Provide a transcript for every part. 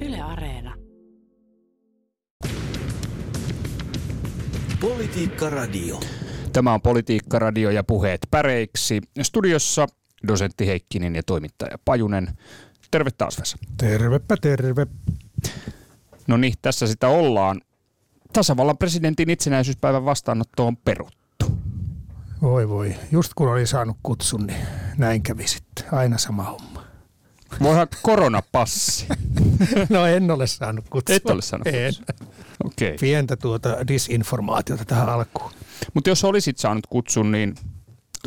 Yle Areena. Politiikka Radio. Tämä on Politiikka Radio ja puheet päreiksi. Studiossa dosentti Heikkinen ja toimittaja Pajunen. Terve taas Vesa. Tervepä terve. No niin, tässä sitä ollaan. Tasavallan presidentin itsenäisyyspäivän vastaanotto on peruttu. Voi voi, just kun olin saanut kutsun, niin näin kävi sitten. Aina sama homma. Voihan koronapassi. No en ole saanut kutsua. Et ole saanut En. kutsua. Okay. Pientä tuota disinformaatiota tähän alkuun. Mutta jos olisit saanut kutsun, niin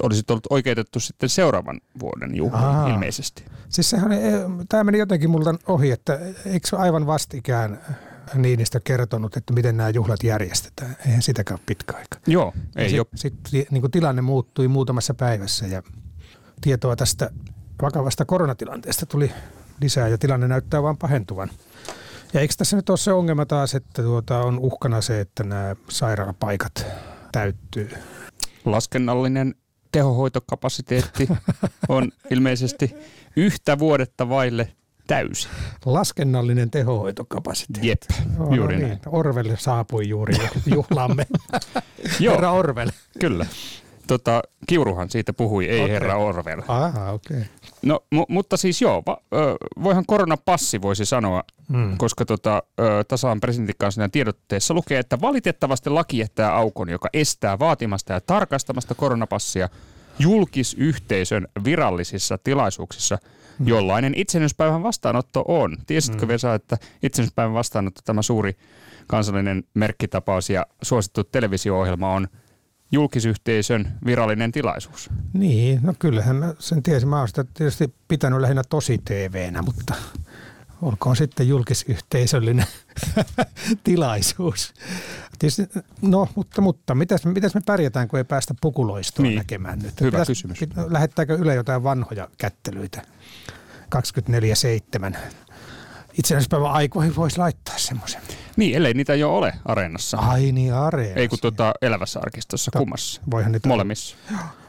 olisit ollut oikeutettu sitten seuraavan vuoden juhliin Ahaa. ilmeisesti. Siis sehän, tämä meni jotenkin multa ohi, että eikö aivan vastikään Niinistö kertonut, että miten nämä juhlat järjestetään. Eihän sitäkään pitkä aika. Joo, ei. Sitten sit, niin tilanne muuttui muutamassa päivässä ja tietoa tästä vakavasta koronatilanteesta tuli lisää ja tilanne näyttää vain pahentuvan. Ja eikö tässä nyt ole se ongelma taas, että tuota, on uhkana se, että nämä sairaalapaikat täyttyy? Laskennallinen tehohoitokapasiteetti on ilmeisesti yhtä vuodetta vaille täysi. Laskennallinen tehohoitokapasiteetti. Jep, Oh, juuri no näin. Orwell saapui juuri juhlamme. Joo. Herra Orwell. Kyllä. Tota, Kiuruhan siitä puhui, ei okay. herra Orwell. Aha, okei. Okay. No, mu- mutta siis joo, va- ö, voihan koronapassi voisi sanoa, Mm. koska tota, ö, tasaan presidentin kanssa tiedotteessa lukee, että valitettavasti laki jättää aukon, joka estää vaatimasta ja tarkastamasta koronapassia julkisyhteisön virallisissa tilaisuuksissa, jollainen itsenäisyyspäivän vastaanotto on. Tiesitkö Vesa, että itsenäisyyspäivän vastaanotto, tämä suuri kansallinen merkkitapaus ja suosittu televisio-ohjelma on julkisyhteisön virallinen tilaisuus? Niin, no kyllähän mä sen tiesin. Mä oon sitä tietysti pitänyt lähinnä tosi TVnä, mutta olkoon sitten julkisyhteisöllinen tilaisuus. Tietysti, no, mutta, mutta mitäs, mitäs me pärjätään, kun ei päästä pukuloistoa Niin. näkemään nyt? Hyvä kysymys. pit- Lähettääkö Yle jotain vanhoja kättelyitä 24-7? Itsenäisyyspäivän aikoihin voisi laittaa semmoisen. Niin, ellei niitä jo ole areenassa. Ai niin, areena. Ei kun tuota elävässä arkistossa, To- kummassa. Voihan niitä Molemmissa.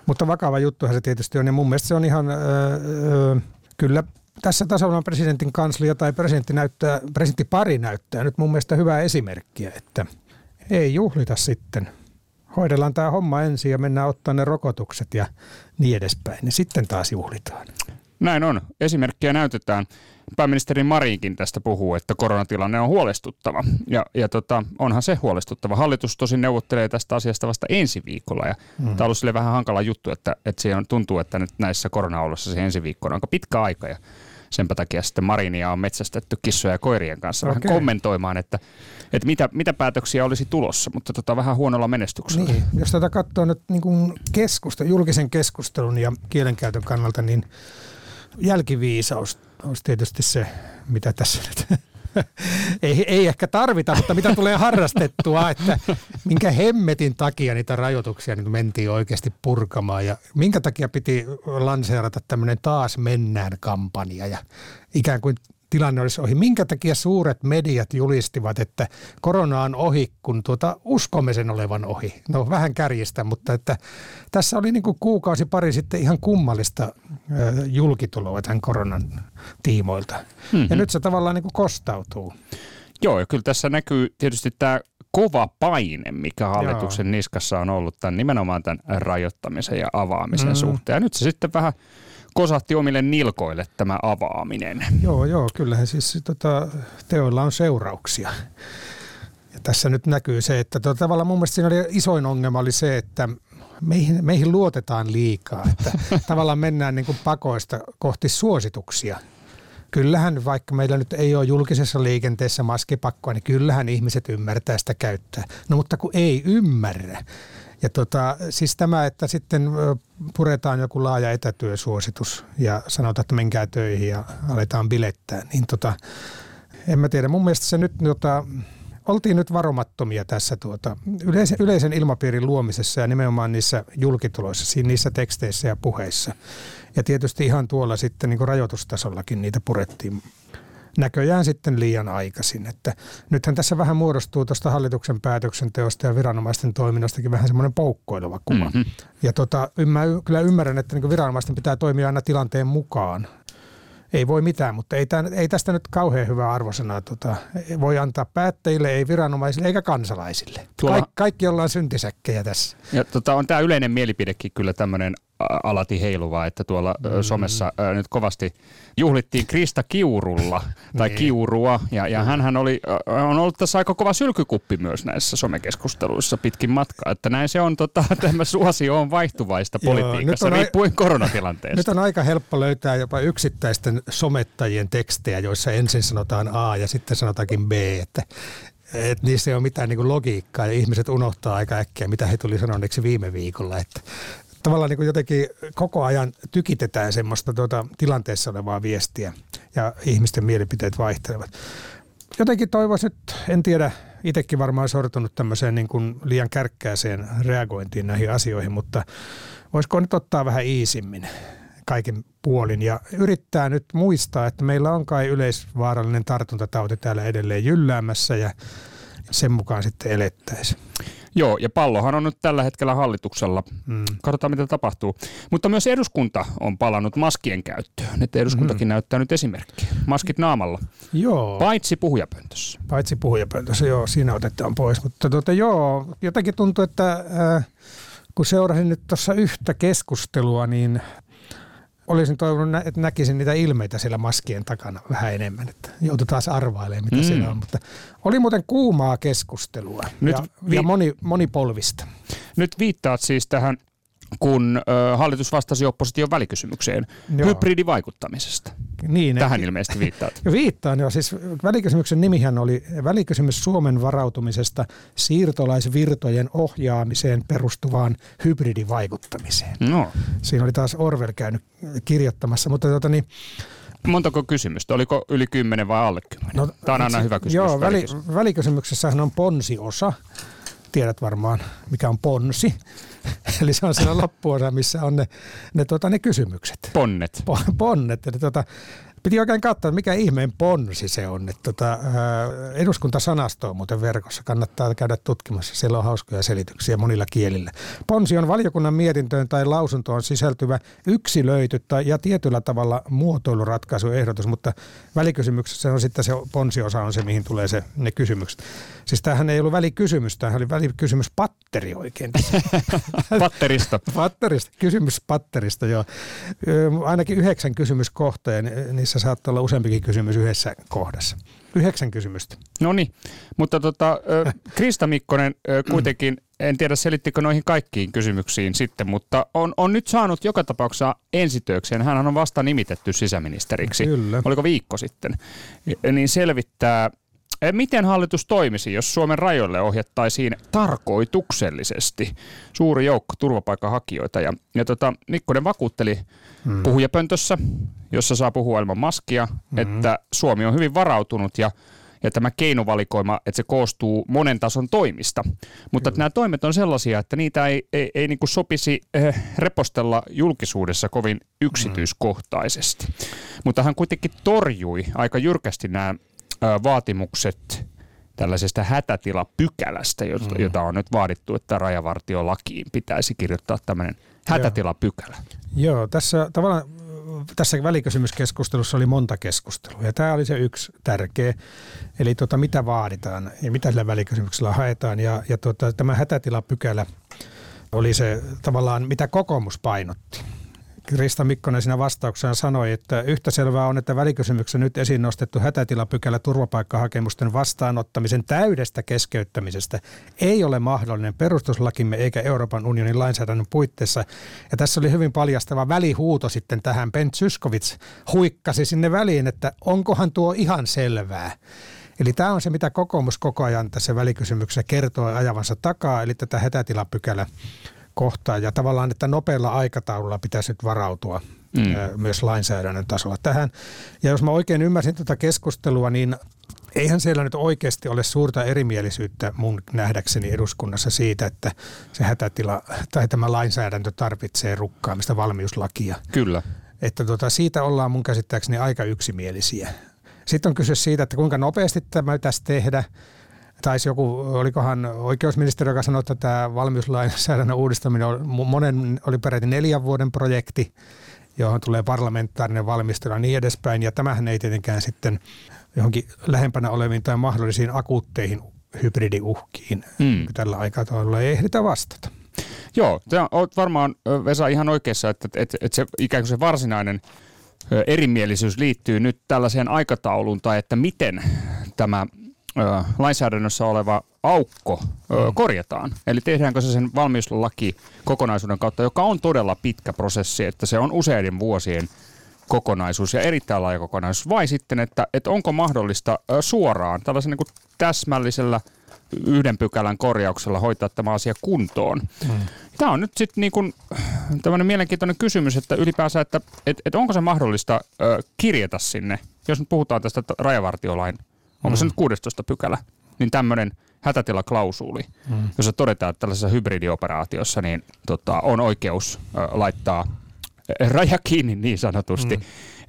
Mutta vakava juttuhan se tietysti on, ja mun mielestä se on ihan, öö, kyllä tässä tasavallan presidentin kanslia tai presidentti näyttää, presidenttipari näyttää nyt mun mielestä hyvää esimerkkiä, että ei juhlita sitten. Hoidellaan tämä homma ensin ja mennään ottaa ne rokotukset ja niin edespäin. Ja sitten taas juhlitaan. Näin on. Esimerkkiä näytetään. Pääministeri Marinkin tästä puhuu, että koronatilanne on huolestuttava. Ja, ja tota, onhan se huolestuttava. Hallitus tosin neuvottelee tästä asiasta vasta ensi viikolla. Ja mm. Tämä on ollut sille vähän hankala juttu, että, että se on, tuntuu, että nyt näissä koronaoloissa se ensi viikko on aika pitkä aika. Ja senpä takia sitten Marinia on metsästetty kissoja ja koirien kanssa okay. Vähän kommentoimaan, että, että mitä, mitä päätöksiä olisi tulossa, mutta tota, vähän huonolla menestyksellä. Niin, jos tätä katsoo nyt niin kuin keskusta, julkisen keskustelun ja kielenkäytön kannalta, niin jälkiviisaus olisi tietysti se, mitä tässä nyt ei, ei ehkä tarvita, mutta mitä tulee harrastettua, että minkä hemmetin takia niitä rajoituksia niin mentiin oikeasti purkamaan ja minkä takia piti lanseerata tämmöinen taas mennään kampanja ja ikään kuin tilanne olisi ohi. Minkä takia suuret mediat julistivat, että korona on ohi, kun tuota uskomme sen olevan ohi? No vähän kärjistä, mutta että tässä oli niin kuin kuukausi pari sitten ihan kummallista julkituloa tämän koronan tiimoilta. Mm-hmm. Ja nyt se tavallaan niin kuin kostautuu. Joo, ja kyllä tässä näkyy tietysti tämä kova paine, mikä hallituksen Joo. niskassa on ollut tämän, nimenomaan tämän rajoittamisen ja avaamisen mm. suhteen. Ja nyt se sitten vähän kosahti omille nilkoille tämä avaaminen. Joo, joo, kyllähän siis tota, teoilla on seurauksia. Ja tässä nyt näkyy se, että tota, tavallaan mun mielestä siinä oli isoin ongelma oli se, että meihin, meihin luotetaan liikaa. Että tavallaan mennään niin kuin pakoista kohti suosituksia. Kyllähän, vaikka meillä nyt ei ole julkisessa liikenteessä maskipakkoa, niin kyllähän ihmiset ymmärtää sitä käyttää. No mutta kun ei ymmärrä. Ja tota, siis tämä, että sitten puretaan joku laaja etätyösuositus ja sanotaan, että menkää töihin ja aletaan bilettää, niin tota, en mä tiedä. Mun mielestä se nyt tota, oltiin nyt varomattomia tässä tuota, yleisen, yleisen ilmapiirin luomisessa ja nimenomaan niissä julkituloissa, niissä teksteissä ja puheissa. Ja tietysti ihan tuolla sitten niin rajoitustasollakin niitä purettiin näköjään sitten liian aikaisin. Että nythän tässä vähän muodostuu tuosta hallituksen päätöksenteosta ja viranomaisten toiminnastakin vähän semmoinen poukkoileva kuva. Mm-hmm. Ja tota, mä kyllä ymmärrän, että niin viranomaisten pitää toimia aina tilanteen mukaan. ei voi mitään, mutta ei, tämän, ei tästä nyt kauhean hyvää arvosanaa tota, voi antaa päättäjille, ei viranomaisille eikä kansalaisille. Tuolla... Kaik, kaikki ollaan syntisäkkejä tässä. Ja tota, on tämä yleinen mielipidekin kyllä tämmöinen alati heiluva, että tuolla mm. somessa ää, nyt kovasti juhlittiin Krista Kiurulla tai niin. Kiurua ja, ja mm. hän oli, on ollut tässä aika kova sylkykuppi myös näissä somekeskusteluissa pitkin matkaa, että näin se on, tota, tämä suosio on vaihtuvaista politiikassa Joo, riippuen a... koronatilanteesta. Nyt on aika helppo löytää jopa yksittäisten somettajien tekstejä, joissa ensin sanotaan A ja sitten sanotaankin B, että et niissä ei ole mitään niin logiikkaa ja ihmiset unohtaa aika äkkiä, mitä he tuli sanoneeksi viime viikolla. Että tavallaan niin kuin jotenkin koko ajan tykitetään semmoista tuota, tilanteessa olevaa viestiä ja ihmisten mielipiteet vaihtelevat. Jotenkin toivoisin nyt, en tiedä, itsekin varmaan sortunut tämmöiseen niin kuin liian kärkkääseen reagointiin näihin asioihin, mutta voisiko nyt ottaa vähän iisimmin kaiken puolin ja yrittää nyt muistaa, että meillä on kai yleisvaarallinen tartuntatauti täällä edelleen jylläämässä ja sen mukaan sitten elettäisiin. Joo, ja pallohan on nyt tällä hetkellä hallituksella. Mm. Katsotaan, mitä tapahtuu. Mutta myös eduskunta on palannut maskien käyttöön. Nyt eduskuntakin mm. näyttää nyt esimerkkiä. Maskit naamalla. Joo. Paitsi puhujapöntössä. Paitsi puhujapöntössä, joo, siinä otetaan pois. Mutta tuota, joo, jotenkin tuntuu, että äh, kun seurasin nyt tuossa yhtä keskustelua, niin olisin toivonut, että näkisin niitä ilmeitä siellä maskien takana vähän enemmän, että joutui taas arvailemaan, mitä mm. siellä on. Mutta oli muuten kuumaa keskustelua Nyt ja, vi- ja moni, monipolvista. Nyt viittaat siis tähän kun ö, hallitus vastasi opposition välikysymykseen Joo. hybridivaikuttamisesta. Niin, Tähän ei, ilmeisesti viittaat. Jo viittaan jo. Siis välikysymyksen nimihän oli välikysymys Suomen varautumisesta siirtolaisvirtojen ohjaamiseen perustuvaan hybridivaikuttamiseen. No. Siinä oli taas Orwell käynyt kirjoittamassa, mutta tota niin, Montako kysymystä? Oliko yli kymmenen vai alle kymmenen? No, Tämä on aina hyvä kysymys. Joo, väli, välikysymyksessähän on ponsiosa. Tiedät varmaan, mikä on ponsi. Eli se on siellä loppuosa, missä on ne, ne, tota, ne kysymykset. Ponnet. ponnet. Eli tota, Piti oikein katsoa, mikä ihmeen ponsi se on. Että tota, eduskuntasanasto on muuten verkossa. Kannattaa käydä tutkimassa. Siellä on hauskoja selityksiä monilla kielillä. Ponsi on valiokunnan mietintöön tai lausuntoon sisältyvä yksilöity tai ja tietyllä tavalla muotoiluratkaisuehdotus, mutta välikysymyksessä on sitten se ponsiosa on se, mihin tulee se, ne kysymykset. Siis tämähän ei ollut välikysymys, tämähän oli välikysymys patteri oikein. patterista. patterista, kysymys patterista, joo. Ainakin yhdeksän kysymyskohtaa ja niissä saattaa olla useampikin kysymys yhdessä kohdassa. Yhdeksän kysymystä. No niin, mutta tota, Krista Mikkonen kuitenkin, en tiedä selittikö noihin kaikkiin kysymyksiin sitten, mutta on, on nyt saanut joka tapauksessa ensityökseen, hän on vasta nimitetty sisäministeriksi, Kyllä. oliko viikko sitten, niin selvittää miten hallitus toimisi, jos Suomen rajoille ohjattaisiin tarkoituksellisesti suuri joukko turvapaikanhakijoita? Ja, ja tota, Mikkonen vakuutteli hmm. puhujapöntössä, jossa saa puhua ilman maskia, hmm. että Suomi on hyvin varautunut ja ja tämä keinovalikoima, että se koostuu monen tason toimista. Mutta että nämä toimet on sellaisia, että niitä ei, ei, ei niin sopisi eh, repostella julkisuudessa kovin yksityiskohtaisesti. Mm. Mutta hän kuitenkin torjui aika jyrkästi nämä vaatimukset tällaisesta hätätilapykälästä, jota, mm. jota on nyt vaadittu, että rajavartiolakiin pitäisi kirjoittaa tämmöinen hätätilapykälä. Joo, Joo tässä tavallaan tässä välikysymyskeskustelussa oli monta keskustelua ja tämä oli se yksi tärkeä. Eli tota, mitä vaaditaan ja mitä sillä välikysymyksellä haetaan ja, ja tota, tämä hätätilapykälä oli se tavallaan, mitä kokoomus painotti. Krista Mikkonen siinä vastauksessa sanoi, että yhtä selvää on, että välikysymyksen nyt esiin nostettu hätätilapykälä turvapaikkahakemusten vastaanottamisen täydestä keskeyttämisestä ei ole mahdollinen perustuslakimme eikä Euroopan unionin lainsäädännön puitteissa. Ja tässä oli hyvin paljastava välihuuto sitten tähän. Ben Zyskowicz huikkasi sinne väliin, että onkohan tuo ihan selvää. Eli tämä on se, mitä kokoomus koko ajan tässä välikysymyksessä kertoo ajavansa takaa, eli tätä hätätilapykälä kohtaan ja tavallaan, että nopealla aikataululla pitäisi nyt varautua mm. myös lainsäädännön tasolla tähän. Ja jos mä oikein ymmärsin tätä keskustelua, niin eihän siellä nyt oikeasti ole suurta erimielisyyttä mun nähdäkseni eduskunnassa siitä, että se hätätila tai tämä lainsäädäntö tarvitsee rukkaamista valmiuslakia. Kyllä. Että tota, siitä ollaan mun käsittääkseni aika yksimielisiä. Sitten on kyse siitä, että kuinka nopeasti tämä pitäisi tehdä – taisi joku, olikohan oikeusministeri, joka sanoi, että tämä valmiuslainsäädännön uudistaminen on, monen oli peräti neljän vuoden projekti. johon tulee parlamentaarinen valmistelu ja niin edespäin. Ja tämähän ei tietenkään sitten johonkin lähempänä oleviin tai mahdollisiin akuutteihin hybridiuhkiin mm. tällä aikataululla ei ehditä vastata. Joo, olet varmaan Vesa ihan oikeassa, että, että, että se ikään kuin se varsinainen erimielisyys liittyy nyt tällaiseen aikatauluun tai että miten tämä lainsäädännössä oleva aukko mm. korjataan. Eli tehdäänkö se sen valmiuslaki kokonaisuuden kautta, joka on todella pitkä prosessi, että se on useiden vuosien kokonaisuus ja erittäin laaja kokonaisuus, vai sitten, että, että onko mahdollista suoraan tällaisen niin täsmällisellä yhden pykälän korjauksella hoitaa tämä asia kuntoon. Mm. Tämä on nyt sitten niin kuin tämmöinen mielenkiintoinen kysymys, että ylipäänsä, että että että onko se mahdollista ö, kirjata sinne, jos nyt puhutaan tästä rajavartiolain onko se mm. nyt 16 pykälä, niin tämmöinen hätätilaklausuuli, mm. jossa todetaan, että tällaisessa hybridioperaatiossa niin, tota, on oikeus ö, laittaa raja kiinni niin sanotusti. Mm.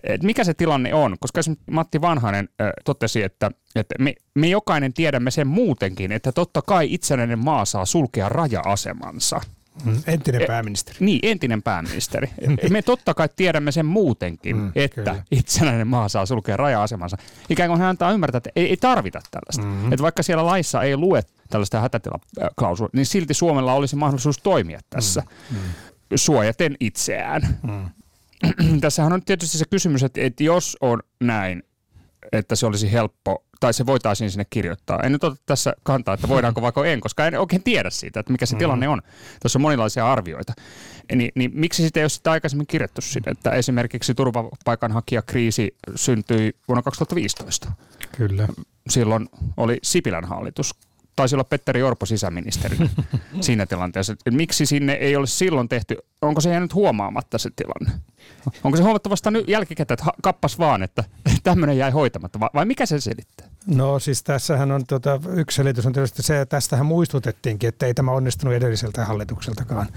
Et mikä se tilanne on? Koska esimerkiksi Matti Vanhanen ö, totesi, että, että me, me jokainen tiedämme sen muutenkin, että totta kai itsenäinen maa saa sulkea raja-asemansa – Mm, entinen e, pääministeri. Niin, entinen pääministeri. Me totta kai tiedämme sen muutenkin, mm, että kyllä. itsenäinen maa saa sulkea raja-asemansa. Ikään kuin hän antaa ymmärtää, että ei, ei tarvita tällaista. Mm-hmm. Että vaikka siellä laissa ei lue tällaista hätätilaklausua, niin silti Suomella olisi mahdollisuus toimia tässä mm, mm. suojaten itseään. Mm. Tässähän on tietysti se kysymys, että, että jos on näin, että se olisi helppo, tai se voitaisiin sinne kirjoittaa. En nyt ota tässä kantaa, että voidaanko vaikka en, koska en oikein tiedä siitä, että mikä se mm. tilanne on. Tuossa on monilaisia arvioita. Ni, niin miksi sitä ei ole sitä aikaisemmin kirjattu sinne, että esimerkiksi turvapaikanhakijakriisi syntyi vuonna 2015. Kyllä. Silloin oli Sipilän hallitus taisi olla Petteri Orpo sisäministeri siinä tilanteessa. Miksi sinne ei ole silloin tehty, onko se jäänyt huomaamatta se tilanne? Onko se huomattavasti nyt jälkikäteen, että kappas vaan, että tämmöinen jäi hoitamatta, vai mikä se selittää? No siis tässähän on tota, yksi selitys on tietysti se, että tästähän muistutettiinkin, että ei tämä onnistunut edelliseltä hallitukseltakaan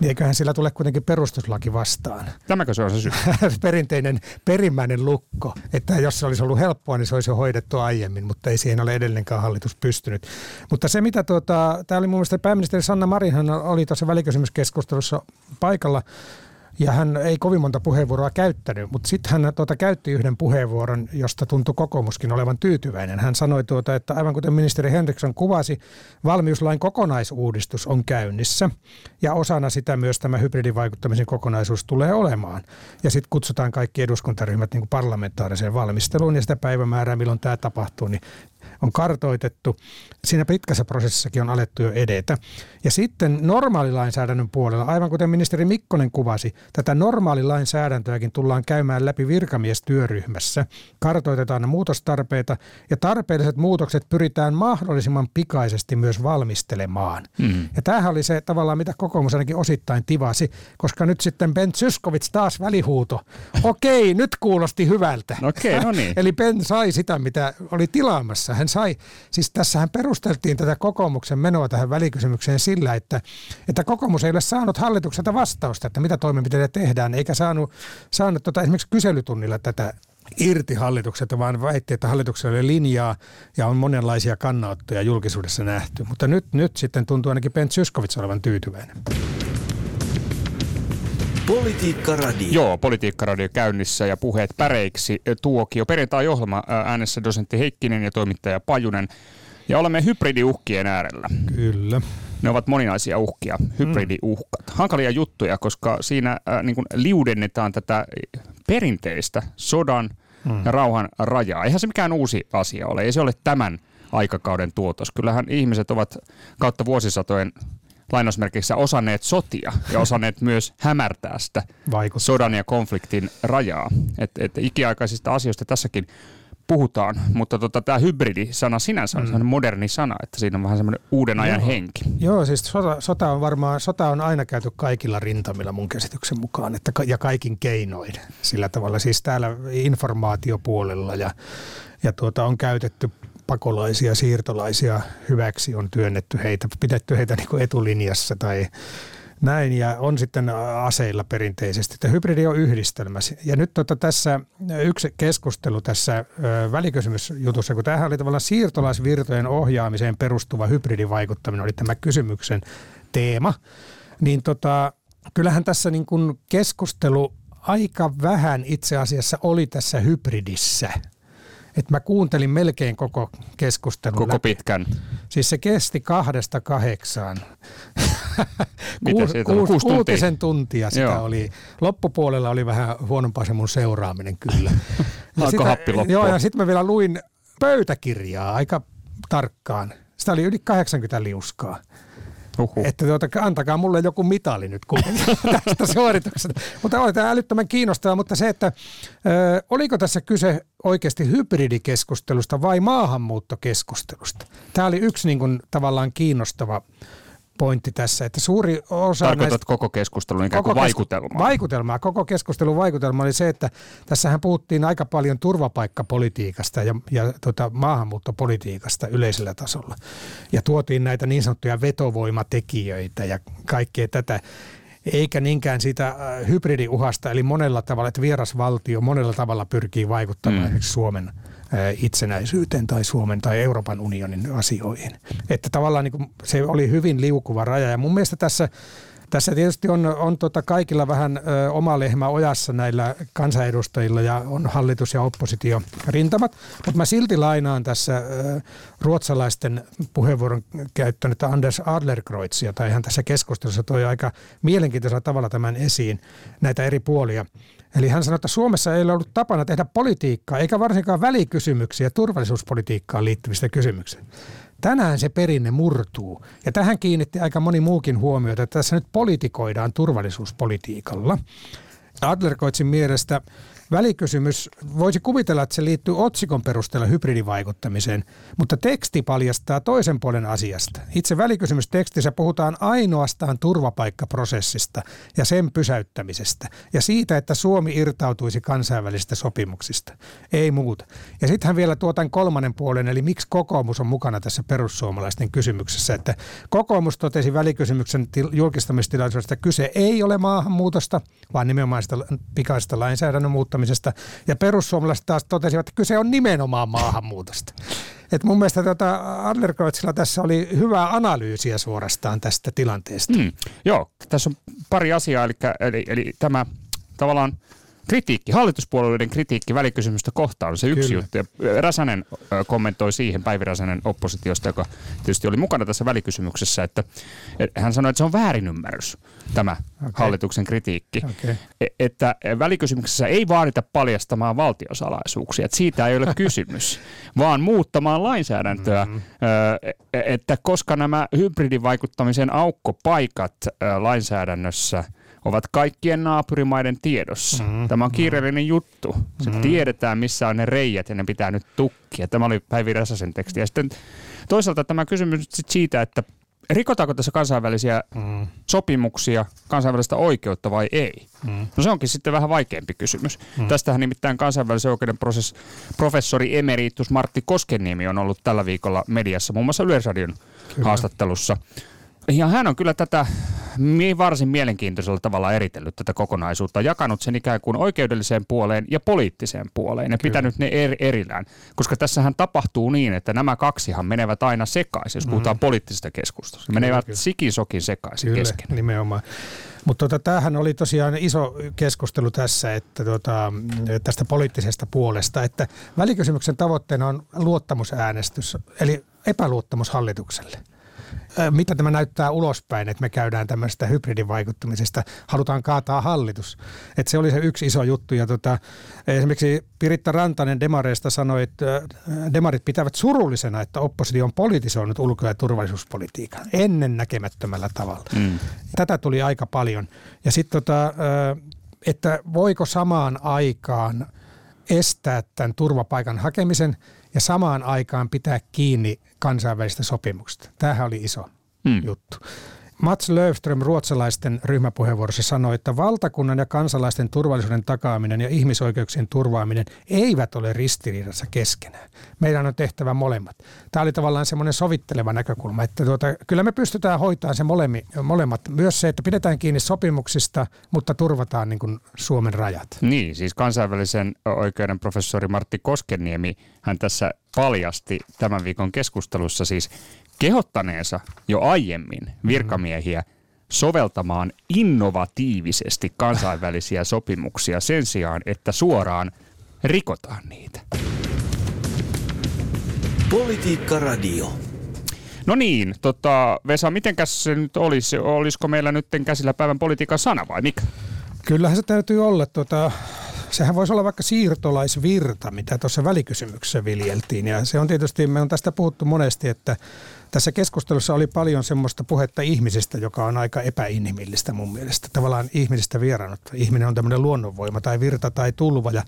niin eiköhän sillä tule kuitenkin perustuslaki vastaan. Tämäkö se on se syy? Perinteinen perimmäinen lukko, että jos se olisi ollut helppoa, niin se olisi jo hoidettu aiemmin, mutta ei siihen ole edellenkään hallitus pystynyt. Mutta se mitä tuota, tämä oli mun mielestä pääministeri Sanna Marinhan oli tuossa välikysymyskeskustelussa paikalla, ja hän ei kovin monta puheenvuoroa käyttänyt, mutta sitten hän tuota, käytti yhden puheenvuoron, josta tuntui kokoomuskin olevan tyytyväinen. Hän sanoi, tuota, että aivan kuten ministeri Henriksson kuvasi, valmiuslain kokonaisuudistus on käynnissä ja osana sitä myös tämä hybridivaikuttamisen kokonaisuus tulee olemaan. Ja sitten kutsutaan kaikki eduskuntaryhmät niin kuin parlamentaariseen valmisteluun ja sitä päivämäärää, milloin tämä tapahtuu, niin on kartoitettu. Siinä pitkässä prosessissakin on alettu jo edetä. Ja sitten normaalilainsäädännön puolella, aivan kuten ministeri Mikkonen kuvasi, tätä normaalilainsäädäntöäkin tullaan käymään läpi virkamiestyöryhmässä. Kartoitetaan ne muutostarpeita ja tarpeelliset muutokset pyritään mahdollisimman pikaisesti myös valmistelemaan. Mm. Ja tämähän oli se tavallaan, mitä kokoomus ainakin osittain tivasi, koska nyt sitten Ben Syskovits taas välihuuto. Okei, nyt kuulosti hyvältä. Okei, no niin. Eli Ben sai sitä, mitä oli tilaamassa. Hän sai, siis tässähän perusteltiin tätä kokoomuksen menoa tähän välikysymykseen sillä, että, että kokoomus ei ole saanut hallitukselta vastausta, että mitä toimenpiteitä tehdään, eikä saanut, saanut tota, esimerkiksi kyselytunnilla tätä irti hallitukselta, vaan väitti, että hallituksella oli linjaa ja on monenlaisia kannanottoja julkisuudessa nähty. Mutta nyt, nyt sitten tuntuu ainakin Ben Syskovits olevan tyytyväinen. Politiikka Radio. Joo, Politiikka Radio käynnissä ja puheet päreiksi. Tuokio perjantai-ohjelma äänessä dosentti Heikkinen ja toimittaja Pajunen. Ja olemme hybridiuhkien äärellä. Kyllä. Ne ovat moninaisia uhkia, hybridiuhkat. Mm. Hankalia juttuja, koska siinä äh, niin kuin liudennetaan tätä perinteistä sodan mm. ja rauhan rajaa. Eihän se mikään uusi asia ole. Ei se ole tämän aikakauden tuotos. Kyllähän ihmiset ovat kautta vuosisatojen lainausmerkeissä osanneet sotia ja osanneet myös hämärtää sitä Vaikuttaa. sodan ja konfliktin rajaa. Et, et ikiaikaisista asioista tässäkin puhutaan, mutta tota, tämä hybridi-sana sinänsä on mm. moderni sana, että siinä on vähän semmoinen uuden ajan Joo. henki. Joo, siis sota, sota, on varmaan, sota on aina käyty kaikilla rintamilla mun käsityksen mukaan, että, ja kaikin keinoin sillä tavalla. Siis täällä informaatiopuolella ja, ja tuota, on käytetty pakolaisia, siirtolaisia hyväksi, on työnnetty heitä, pidetty heitä niin kuin etulinjassa tai näin, ja on sitten aseilla perinteisesti. Tämä hybridi on yhdistelmä. Ja nyt tota, tässä yksi keskustelu tässä välikysymysjutussa, kun tämähän oli tavallaan siirtolaisvirtojen ohjaamiseen perustuva hybridivaikuttaminen, oli tämä kysymyksen teema, niin tota, kyllähän tässä niin kuin keskustelu aika vähän itse asiassa oli tässä hybridissä. Et mä kuuntelin melkein koko keskustelun Koko läpi. pitkän. Siis se kesti kahdesta kahdeksaan. Kuus, kuus, Kuusi tuntia? kuutisen tuntia sitä Joo. oli. Loppupuolella oli vähän huonompaa se mun seuraaminen kyllä. Alkoi sitä- happi loppua. Joo, ja sitten mä vielä luin pöytäkirjaa aika tarkkaan. Sitä oli yli 80 liuskaa. Uhuh. Että tuota, antakaa mulle joku mitali nyt kuitenkin tästä suorituksesta. Mutta oli tämä älyttömän kiinnostavaa, mutta se, että ö, oliko tässä kyse oikeasti hybridikeskustelusta vai maahanmuuttokeskustelusta? Tämä oli yksi niin kuin, tavallaan kiinnostava pointti tässä, että suuri osa Tarkoitat näistä... koko keskustelun ikään kuin kes- vaikutelmaa. Vaikutelmaa. Koko keskustelun vaikutelma oli se, että tässähän puhuttiin aika paljon turvapaikkapolitiikasta ja, ja tota, maahanmuuttopolitiikasta yleisellä tasolla. Ja tuotiin näitä niin sanottuja vetovoimatekijöitä ja kaikkea tätä eikä niinkään siitä äh, hybridiuhasta, eli monella tavalla, että vierasvaltio monella tavalla pyrkii vaikuttamaan Mm. esimerkiksi Suomen itsenäisyyteen tai Suomen tai Euroopan unionin asioihin. Että tavallaan niin se oli hyvin liukuva raja ja mun mielestä tässä tässä tietysti on, on tota kaikilla vähän ö, oma lehmä ojassa näillä kansanedustajilla ja on hallitus- ja oppositio rintamat, mutta mä silti lainaan tässä ö, ruotsalaisten puheenvuoron käyttänyt Anders Adlerkreuzia, tai hän tässä keskustelussa toi aika mielenkiintoisella tavalla tämän esiin, näitä eri puolia. Eli hän sanoi, että Suomessa ei ole ollut tapana tehdä politiikkaa, eikä varsinkaan välikysymyksiä turvallisuuspolitiikkaan liittyvistä kysymyksistä. Tänään se perinne murtuu. Ja tähän kiinnitti aika moni muukin huomiota, että tässä nyt politikoidaan turvallisuuspolitiikalla. Adlerkoitsin mielestä välikysymys, voisi kuvitella, että se liittyy otsikon perusteella hybridivaikuttamiseen, mutta teksti paljastaa toisen puolen asiasta. Itse välikysymystekstissä puhutaan ainoastaan turvapaikkaprosessista ja sen pysäyttämisestä ja siitä, että Suomi irtautuisi kansainvälisistä sopimuksista. Ei muuta. Ja sitten hän vielä tuo tämän kolmannen puolen, eli miksi kokoomus on mukana tässä perussuomalaisten kysymyksessä. Että kokoomus totesi välikysymyksen til- julkistamistilaisuudesta, että kyse ei ole maahanmuutosta, vaan nimenomaan sitä pikaisesta lainsäädännön muuttamisesta. Ja perussuomalaiset taas totesivat, että kyse on nimenomaan maahanmuutosta. Et mun mielestä tota Adlerkreutzilla tässä oli hyvää analyysiä suorastaan tästä tilanteesta. Mm. Joo, tässä on pari asiaa, eli, eli, eli tämä tavallaan kritiikki, hallituspuolueiden kritiikki välikysymystä kohtaan on se yksi Kyllä. juttu. Ja Räsänen kommentoi siihen, Päivi Räsänen oppositiosta, joka tietysti oli mukana tässä välikysymyksessä, että hän sanoi, että se on väärinymmärrys, tämä Okei. hallituksen kritiikki. Okei. E- Että välikysymyksessä ei vaadita paljastamaan valtiosalaisuuksia, että siitä ei ole kysymys, vaan muuttamaan lainsäädäntöä, Mm-hmm. e- että koska nämä hybridivaikuttamisen aukkopaikat lainsäädännössä ovat kaikkien naapurimaiden tiedossa. Mm-hmm. Tämä on kiireellinen juttu. Se tiedetään, missä on ne reijät ja ne pitää nyt tukkia. Tämä oli Päivi Räsäsen teksti. Ja sitten toisaalta tämä kysymys siitä, että rikotaanko tässä kansainvälisiä Mm. sopimuksia, kansainvälistä oikeutta vai ei? Mm. No se onkin sitten vähän vaikeampi kysymys. Mm. Tästähän nimittäin kansainvälisen oikeuden proses, professori emeritus Martti Koskeniemi on ollut tällä viikolla mediassa, muun muassa Yleisradion Kyllä. haastattelussa. Ja hän on kyllä tätä varsin mielenkiintoisella tavalla eritellyt tätä kokonaisuutta, jakanut sen ikään kuin oikeudelliseen puoleen ja poliittiseen puoleen ja pitänyt ne eri, erillään. Koska tässähän tapahtuu niin, että nämä kaksihan menevät aina sekaisin, jos puhutaan poliittisesta keskustelusta. Ne menevät kyllä. sikisokin sekaisin Kyllä, kesken. nimenomaan. Mutta tota, tämähän oli tosiaan iso keskustelu tässä, että tota, tästä poliittisesta puolesta, että välikysymyksen tavoitteena on luottamusäänestys, eli epäluottamus hallitukselle. Mitä tämä näyttää ulospäin, että me käydään tämmöistä hybridivaikuttamisesta, halutaan kaataa hallitus. Että se oli se yksi iso juttu. Ja tota, esimerkiksi Piritta Rantanen Demareista sanoi, että demarit pitävät surullisena, että oppositio on politisoinut ulko- ja turvallisuuspolitiikan ennen näkemättömällä tavalla. Mm. Tätä tuli aika paljon. Ja sitten tota, että voiko samaan aikaan estää tämän turvapaikan hakemisen ja samaan aikaan pitää kiinni kansainvälistä sopimuksista. Tämähän oli iso Mm. juttu. Mats Löfström ruotsalaisten ryhmäpuheenvuorossa sanoi, että valtakunnan ja kansalaisten turvallisuuden takaaminen ja ihmisoikeuksien turvaaminen eivät ole ristiriidassa keskenään. Meidän on tehtävä molemmat. Tämä oli tavallaan semmoinen sovitteleva näkökulma, että tuota, kyllä me pystytään hoitamaan se molemmi, molemmat. Myös se, että pidetään kiinni sopimuksista, mutta turvataan niin kuin Suomen rajat. Niin, siis kansainvälisen oikeuden professori Martti Koskeniemi, hän tässä paljasti tämän viikon keskustelussa siis kehottaneensa jo aiemmin virkamiehiä soveltamaan innovatiivisesti kansainvälisiä sopimuksia sen sijaan, että suoraan rikotaan niitä. Politiikka Radio. No niin, tota, Vesa, mitenkäs se nyt olisi? Olisiko meillä nyt käsillä päivän politiikan sana vai mikä? Kyllähän se täytyy olla. Tota, sehän voisi olla vaikka siirtolaisvirta, mitä tuossa välikysymyksessä viljeltiin. Ja se on tietysti, me on tästä puhuttu monesti, että tässä keskustelussa oli paljon semmoista puhetta ihmisestä, joka on aika epäinhimillistä mun mielestä. Tavallaan ihmisistä vieraannut. Ihminen on tämmöinen luonnonvoima tai virta tai tulva ja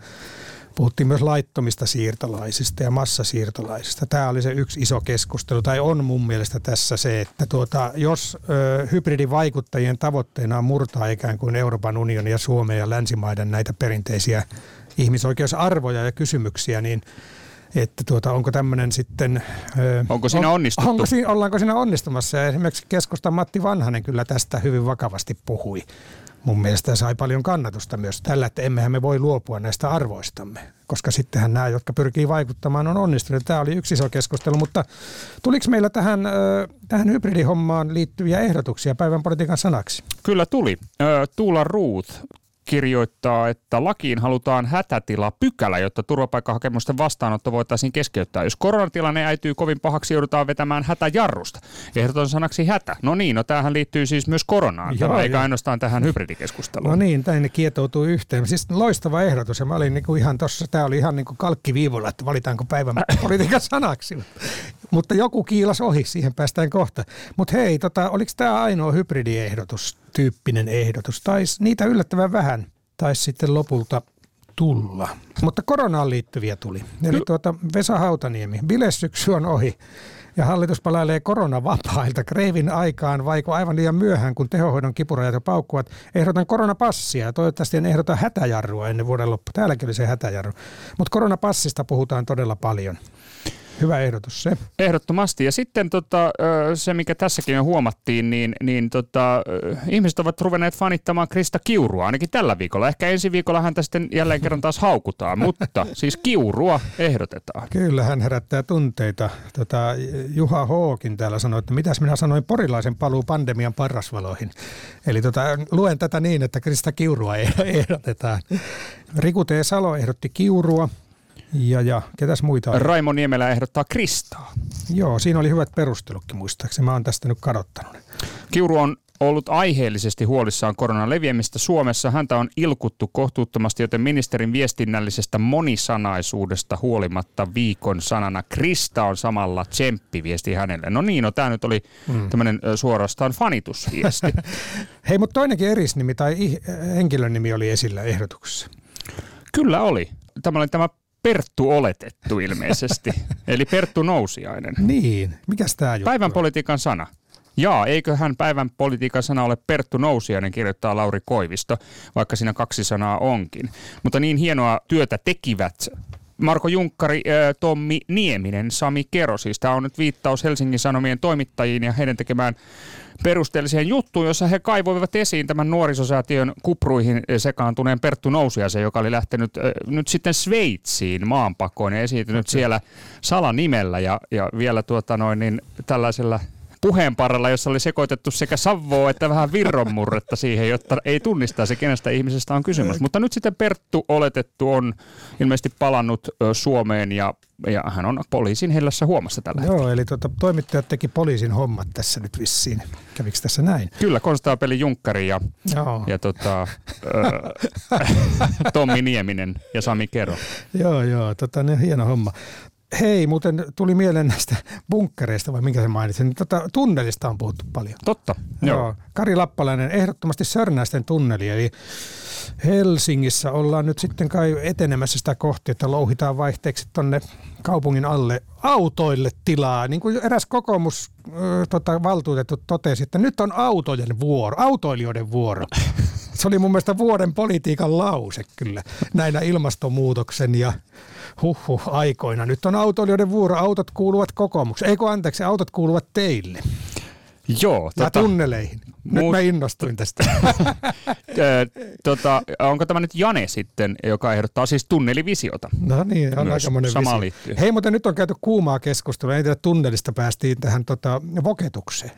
Puhuttiin myös laittomista siirtolaisista ja massasiirtolaisista. Tämä oli se yksi iso keskustelu, tai on mun mielestä tässä se, että tuota, jos ö, hybridivaikuttajien tavoitteena on murtaa ikään kuin Euroopan unionin ja Suomen ja länsimaiden näitä perinteisiä ihmisoikeusarvoja ja kysymyksiä, niin että tuota, onko tämmöinen sitten... Onko siinä on, onnistuttu? Onko siinä, ollaanko siinä onnistumassa? Ja esimerkiksi keskustan Matti Vanhanen kyllä tästä hyvin vakavasti puhui mun mielestä sai paljon kannatusta myös tällä, että emmehän me voi luopua näistä arvoistamme, koska sittenhän nämä, jotka pyrkii vaikuttamaan, on onnistunut. Tämä oli yksi iso keskustelu, mutta tuliko meillä tähän, tähän hybridihommaan liittyviä ehdotuksia päivän politiikan sanaksi? Kyllä tuli. Tuula Ruuth kirjoittaa, että lakiin halutaan hätätila pykälä, jotta turvapaikkahakemusten vastaanotto voitaisiin keskeyttää. Jos koronatilanne äityy kovin pahaksi, joudutaan vetämään hätäjarrusta. Ehdoton sanaksi hätä. No niin, no tämähän liittyy siis myös koronaan, Joo, eikä jo. ainoastaan tähän hybridikeskusteluun. No niin, tänne kietoutuu yhteen. Siis loistava ehdotus ja mä olin niinku ihan tossa, tämä oli ihan niinku kalkkiviivulla, että valitaanko päivän politiikan sanaksi. Mutta joku kiilas ohi, siihen päästään kohta. Mutta hei, tota, oliko tämä ainoa hybridiehdotus, tyyppinen ehdotus? Taisi niitä yllättävän vähän, taisi sitten lopulta tulla. Mutta koronaan liittyviä tuli. Eli tuota, Vesa Hautaniemi, bilesyksy on ohi ja hallitus palailee koronavapailta kreivin aikaan, vaiko aivan liian myöhään, kun tehohoidon kipurajat jo paukkuvat. Ehdotan koronapassia ja toivottavasti en ehdota hätäjarrua ennen vuoden loppu. Täälläkin oli se hätäjarru. Mutta koronapassista puhutaan todella paljon. Hyvä ehdotus se. Ehdottomasti. Ja sitten tota, se, mikä tässäkin jo huomattiin, niin, niin tota, ihmiset ovat ruvenneet fanittamaan Krista Kiurua ainakin tällä viikolla. Ehkä ensi viikolla häntä sitten jälleen kerran taas haukutaan, mutta siis Kiurua ehdotetaan. Kyllä, hän herättää tunteita. Tota, Juha Hookin täällä sanoi, että mitäs minä sanoin porilaisen paluu pandemian parrasvaloihin. Eli tota, luen tätä niin, että Krista Kiurua ehdotetaan. Riku T. Salo ehdotti Kiurua. Ja, ja ketäs muita? Raimo Niemelä ehdottaa Kristaa. Joo, siinä oli hyvät perustelutkin muistaakseni. Mä oon tästä nyt kadottanut. Kiuru on ollut aiheellisesti huolissaan koronan leviämistä Suomessa. Häntä on ilkuttu kohtuuttomasti, joten ministerin viestinnällisestä monisanaisuudesta huolimatta viikon sanana Krista on samalla tsemppiviesti hänelle. No niin, no tämä nyt oli mm. tämmöinen suorastaan fanitusviesti. Hei, mutta toinenkin erisnimi tai henkilön nimi oli esillä ehdotuksessa. Kyllä oli. Tämä oli tämä Perttu oletettu ilmeisesti, eli Perttu Nousiainen. Niin, mikäs tämä juttu Päivän politiikan sana. Jaa, eiköhän päivän politiikan sana ole Perttu Nousiainen, kirjoittaa Lauri Koivisto, vaikka siinä kaksi sanaa onkin. Mutta niin hienoa työtä tekivät Marko Junkkari, Tommi Nieminen, Sami Kero. Siis tämä on nyt viittaus Helsingin Sanomien toimittajiin ja heidän tekemään perusteelliseen juttuun, jossa he kaivoivat esiin tämän nuorisosäätiön kupruihin sekaantuneen Perttu Nousiaisen, joka oli lähtenyt äh, nyt sitten Sveitsiin maanpakoon ja esiintynyt okay. siellä salanimellä ja, ja vielä tuota noin, niin tällaisella puheenparrella, jossa oli sekoitettu sekä savvoa että vähän virronmurretta siihen, jotta ei tunnistaisi, kenestä ihmisestä on kysymys. Mutta nyt sitten Perttu oletettu on ilmeisesti palannut Suomeen ja, ja hän on poliisin hellässä huomassa tällä Joo, hetkellä. eli tuota, toimittajat teki poliisin hommat tässä nyt vissiin. Kävikö tässä näin? Kyllä, konstaapeli Junkkari ja, Joo. ja tota, Tommi Nieminen ja Sami Kero. joo, joo, tota, ne, hieno homma. Hei, muuten tuli mieleen näistä bunkkereista, vai minkä se mainitsin. Tota, tunnelista on puhuttu paljon. Totta, joo. joo. Kari Lappalainen, ehdottomasti Sörnäisten tunneli, eli Helsingissä ollaan nyt sitten kai etenemässä sitä kohti, että louhitaan vaihteeksi tuonne kaupungin alle autoille tilaa. Niin kuin eräs kokoomus tota, valtuutettu totesi, että nyt on autojen vuoro, autoilijoiden vuoro. Se oli mun mielestä vuoden politiikan lause kyllä näinä ilmastonmuutoksen ja huhhuh aikoina. Nyt on autoilijoiden vuoro, autot kuuluvat kokoomukseen. Eikö anteeksi, autot kuuluvat teille. Joo. Ja tota, tunneleihin. Nyt muut... mä innostuin tästä. tota, onko tämä nyt Jane sitten, joka ehdottaa siis tunnelivisiota? No niin, on aika monen sama liittyy. Hei, mutta nyt on käyty kuumaa keskustelua. En tiedä, tunnelista päästiin tähän tota, voketukseen.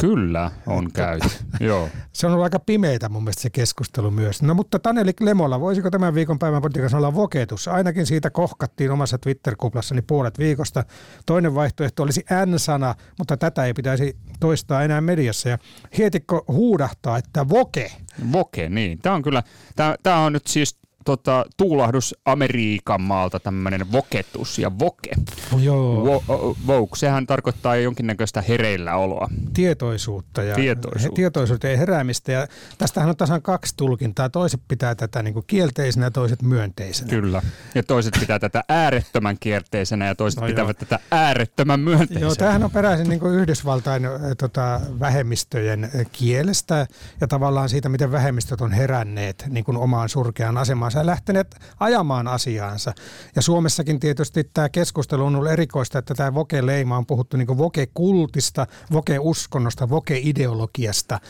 Kyllä, on käyty. Joo. Se on ollut aika pimeitä mun mielestä se keskustelu myös. No mutta Taneli Lemola, voisiko tämän viikon päivän politiikassa olla voketus? Ainakin siitä kohkattiin omassa Twitter-kuplassani puolet viikosta. Toinen vaihtoehto olisi N-sana, mutta tätä ei pitäisi toistaa enää mediassa. Ja Hietikko huudahtaa, että voke. Voke, niin. Tämä on kyllä, tämä, tämä on nyt siis tota, tuulahdus Amerikan maalta tämmöinen voketus ja voke. Joo. Wo, vogue, sehän tarkoittaa jonkinnäköistä hereilläoloa. Tietoisuutta ja Tietoisuutta. tietoisuutta ja heräämistä. Ja tästähän on tasan kaksi tulkintaa. Toiset pitää tätä niin kuin kielteisenä ja toiset myönteisenä. Kyllä. Ja toiset pitää tätä äärettömän kierteisenä ja toiset No no pitävät joo. tätä äärettömän myönteisenä. Joo, tämähän on peräisin niin kuin Yhdysvaltain tota, vähemmistöjen äh, kielestä ja tavallaan siitä, miten vähemmistöt on heränneet niin kuin omaan surkeaan asemaansa ja lähteneet ajamaan asiaansa. Ja Suomessakin tietysti tämä keskustelu on ollut erikoista, että tämä voke-leima on puhuttu niin voke-kultista, voke-uskonnosta, voke-ideologiasta.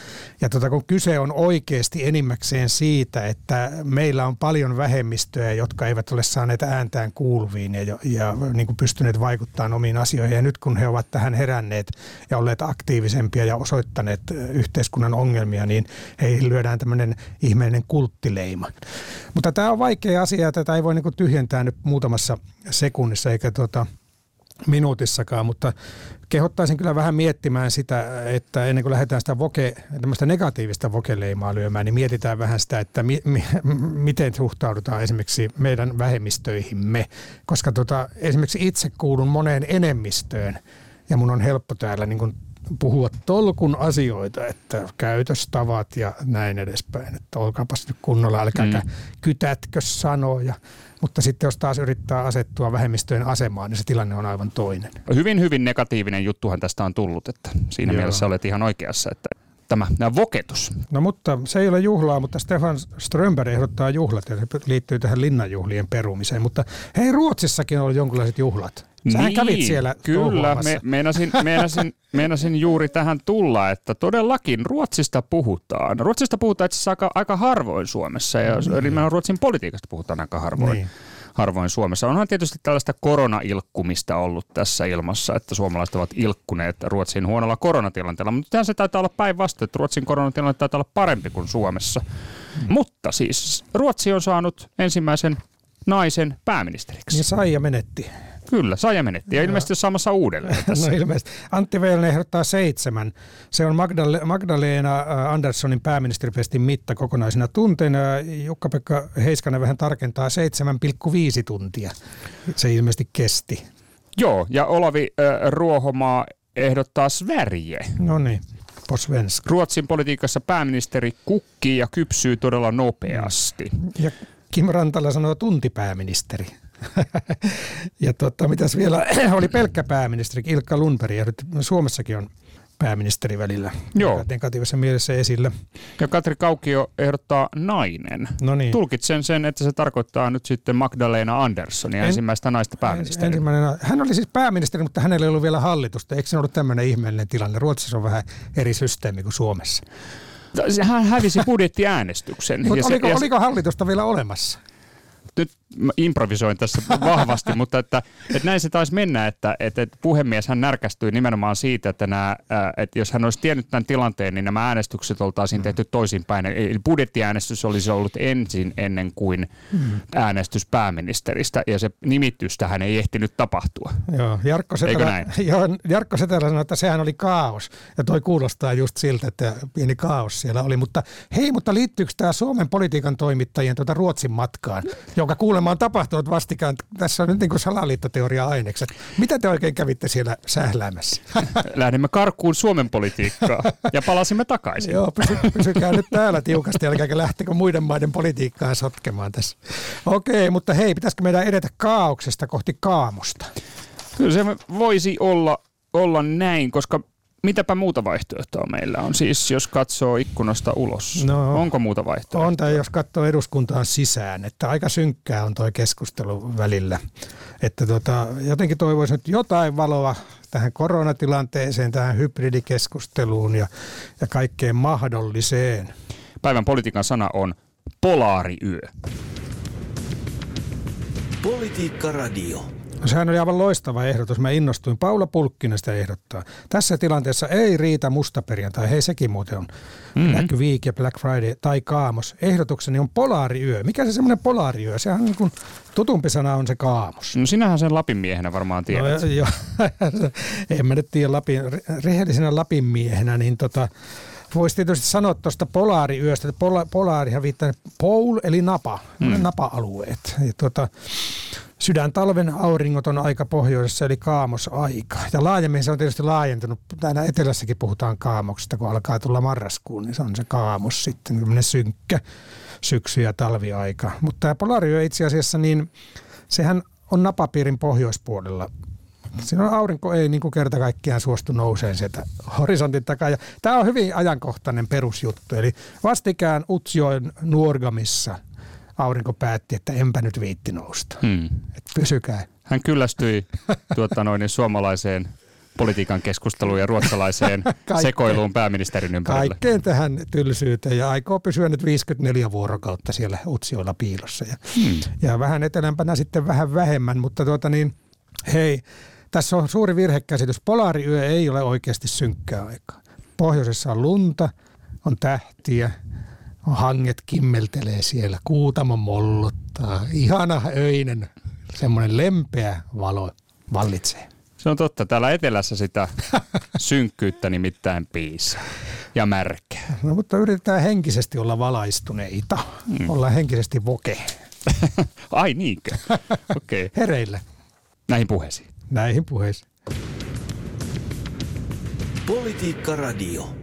Ja tota, kun kyse on oikeasti enimmäkseen siitä, että meillä on paljon vähemmistöjä, jotka eivät ole saaneet ääntään kuuluviin ja, ja niin kuin pystyneet vaikuttamaan omiin asioihin. Ja nyt kun he ovat tähän heränneet ja olleet aktiivisempia ja osoittaneet yhteiskunnan ongelmia, niin heihin lyödään tämmöinen ihmeellinen kulttileima. Mutta tämä on vaikea asia ja tätä ei voi niin kuin tyhjentää nyt muutamassa sekunnissa eikä tota, minuutissakaan, mutta kehottaisin kyllä vähän miettimään sitä, että ennen kuin lähdetään sitä voke, tämmöistä negatiivista vokeleimaa lyömään, niin mietitään vähän sitä, että mi, mi, miten suhtaudutaan esimerkiksi meidän vähemmistöihimme, koska tota, esimerkiksi itse kuulun moneen enemmistöön ja mun on helppo täällä niin kuin puhua tolkun asioita, että käytöstavat ja näin edespäin, että olkaapas nyt kunnolla, älkääkä mm. kytätkö sanoja. Mutta sitten jos taas yrittää asettua vähemmistöjen asemaan, niin se tilanne on aivan toinen. Hyvin, hyvin negatiivinen juttuhan tästä on tullut, että siinä Joo. mielessä olet ihan oikeassa, että tämä, voketus. No mutta se ei ole juhlaa, mutta Stefan Strömberg ehdottaa juhlat ja se liittyy tähän linnanjuhlien perumiseen. Mutta hei, Ruotsissakin on jonkinlaiset juhlat. Sähän niin, kävit siellä Kyllä, me, meinasin, meinasin, meinasin juuri tähän tulla, että todellakin Ruotsista puhutaan. Ruotsista puhutaan itse asiassa aika, aika harvoin Suomessa ja niin. nimenomaan Ruotsin politiikasta puhutaan aika harvoin. Niin. Harvoin Suomessa. Onhan tietysti tällaista koronailkkumista ollut tässä ilmassa, että suomalaiset ovat ilkkuneet Ruotsin huonolla koronatilanteella, mutta tähän se taitaa olla päinvastoin, että Ruotsin koronatilanne taitaa olla parempi kuin Suomessa. Mm. Mutta siis Ruotsi on saanut ensimmäisen naisen pääministeriksi. Niin sai ja menetti. Kyllä, Saija menetti ja ilmeisesti saamassa uudelleen tässä. No ilmeisesti. Antti Veilinen ehdottaa seitsemän. Se on Magdale- Magdalena äh, Anderssonin pääministeripestin mitta kokonaisina tunteina. Jukka-Pekka Heiskanen vähän tarkentaa 7,5 tuntia. Se ilmeisesti kesti. Joo, ja Olavi äh, Ruohomaa ehdottaa Sverige. No niin. Ruotsin politiikassa pääministeri kukkii ja kypsyy todella nopeasti. Ja Kim Rantala sanoo tuntipääministeri. ja tota, mitäs vielä, oli pelkkä pääministeri Ilkka Lundberg, ja nyt Suomessakin on pääministeri välillä Joo. negatiivisessa mielessä esillä. Ja Katri Kaukio ehdottaa nainen. No niin. Tulkitsen sen, että se tarkoittaa nyt sitten Magdalena Anderssonia, En- ensimmäistä naista pääministeriä. Ensimmäinen, hän oli siis pääministeri, mutta hänellä ei ollut vielä hallitusta. Eikö se ollut tämmöinen ihmeellinen tilanne? Ruotsissa on vähän eri systeemi kuin Suomessa. Hän hävisi budjettiäänestyksen. Mutta Ja se- oliko, se- oliko hallitusta vielä olemassa? nyt mä improvisoin tässä vahvasti, mutta että, että näin se taisi mennä, että, että että puhemies hän närkästyi nimenomaan siitä, että, nämä, ää, että jos hän olisi tiennyt tämän tilanteen, niin nämä äänestykset oltaisiin tehty toisinpäin. Eli budjettiäänestys olisi ollut ensin ennen kuin äänestys pääministeristä, ja se nimitystä hän ei ehtinyt tapahtua. Joo, Jarkko Eikö Setelä, näin? joo, Jarkko Setelä sanoi, että sehän oli kaos. Ja toi kuulostaa just siltä, että pieni kaos siellä oli. Mutta hei, mutta liittyykö tämä Suomen politiikan toimittajien tuota Ruotsin matkaan, joka kuulemma on tapahtunut vastikään? Tässä on nyt niin salaliittoteoria-ainekset. Mitä te oikein kävitte siellä sähläämässä? Lähdimme karkuun Suomen politiikkaa ja palasimme takaisin. Joo, pysy, pysykää nyt täällä tiukasti, älkääkä lähtekö muiden maiden politiikkaa sotkemaan tässä. Okei, mutta hei, pitäisikö meidän edetä kaauksesta kohti kaamusta? Kyllä se voisi olla, olla näin, koska mitäpä muuta vaihtoehtoa meillä on? Siis jos katsoo ikkunasta ulos, No. onko muuta vaihtoehtoa? On, tai jos katsoo eduskuntaan sisään, että aika synkkää on tuo keskustelu välillä. Että tota, jotenkin toivoisin nyt jotain valoa tähän koronatilanteeseen, tähän hybridikeskusteluun ja, ja kaikkeen mahdolliseen. Päivän politiikan sana on polaariyö. Politiikka Radio. No sehän oli aivan loistava ehdotus. Mä innostuin. Paula Pulkkinen sitä ehdottaa. Tässä tilanteessa ei riitä mustaperjantai. Hei, sekin muuten on. Mm-hmm. Black Week ja Black Friday tai kaamos. Ehdotukseni on polaariyö. Mikä se semmoinen polaariyö? Sehän niin kuin tutumpi sana on se kaamos. No sinähän sen Lapin miehenä varmaan tiedät. No, jo, en mä nyt tiedä Lapin, rehellisenä Lapin miehenä, niin tota, voisi tietysti sanoa tuosta polaariyöstä, että pola, polaarihan viittaa pole eli napa, mm. napa-alueet. Ja tuota, sydäntalven auringot on aika pohjoisessa, eli kaamosaika. Ja laajemmin se on tietysti laajentunut. Täällä etelässäkin puhutaan kaamoksesta, kun alkaa tulla marraskuun, niin se on se kaamos sitten, tämmöinen synkkä syksy- ja talviaika. Mutta tämä polaario itse asiassa, niin sehän on napapiirin pohjoispuolella Siinä on aurinko ei niin kuin kerta kaikkiaan suostu nouseen sieltä horisontin takaa. Ja tämä on hyvin ajankohtainen perusjuttu. Eli vastikään Utsjoen Nuorgamissa aurinko päätti, että enpä nyt viitti nousta. Hmm. Et pysykää. Hän kyllästyi tuota noin, suomalaiseen politiikan keskusteluun ja ruotsalaiseen sekoiluun pääministerin ympärillä. Kaikkeen tähän tylsyyteen ja aikoo pysyä nyt 54 vuorokautta siellä Utsioilla piilossa. Ja, hmm. ja vähän etelämpänä sitten vähän vähemmän, mutta tuota niin, hei, tässä on suuri virhekäsitys. Polaariyö ei ole oikeasti synkkää aikaa. Pohjoisessa on lunta, on tähtiä, on hanget kimmeltelee siellä, kuutamo mollottaa. Ihana öinen, semmoinen lempeä valo vallitsee. Se on totta. Täällä etelässä sitä synkkyyttä nimittäin piisaa ja märkää. No mutta yritetään henkisesti olla valaistuneita. Mm. Ollaan henkisesti voke. Ai niinkö? Okei. Okay. Hereille. Näihin puheisiin näihin puheisiin. Politiikka Radio.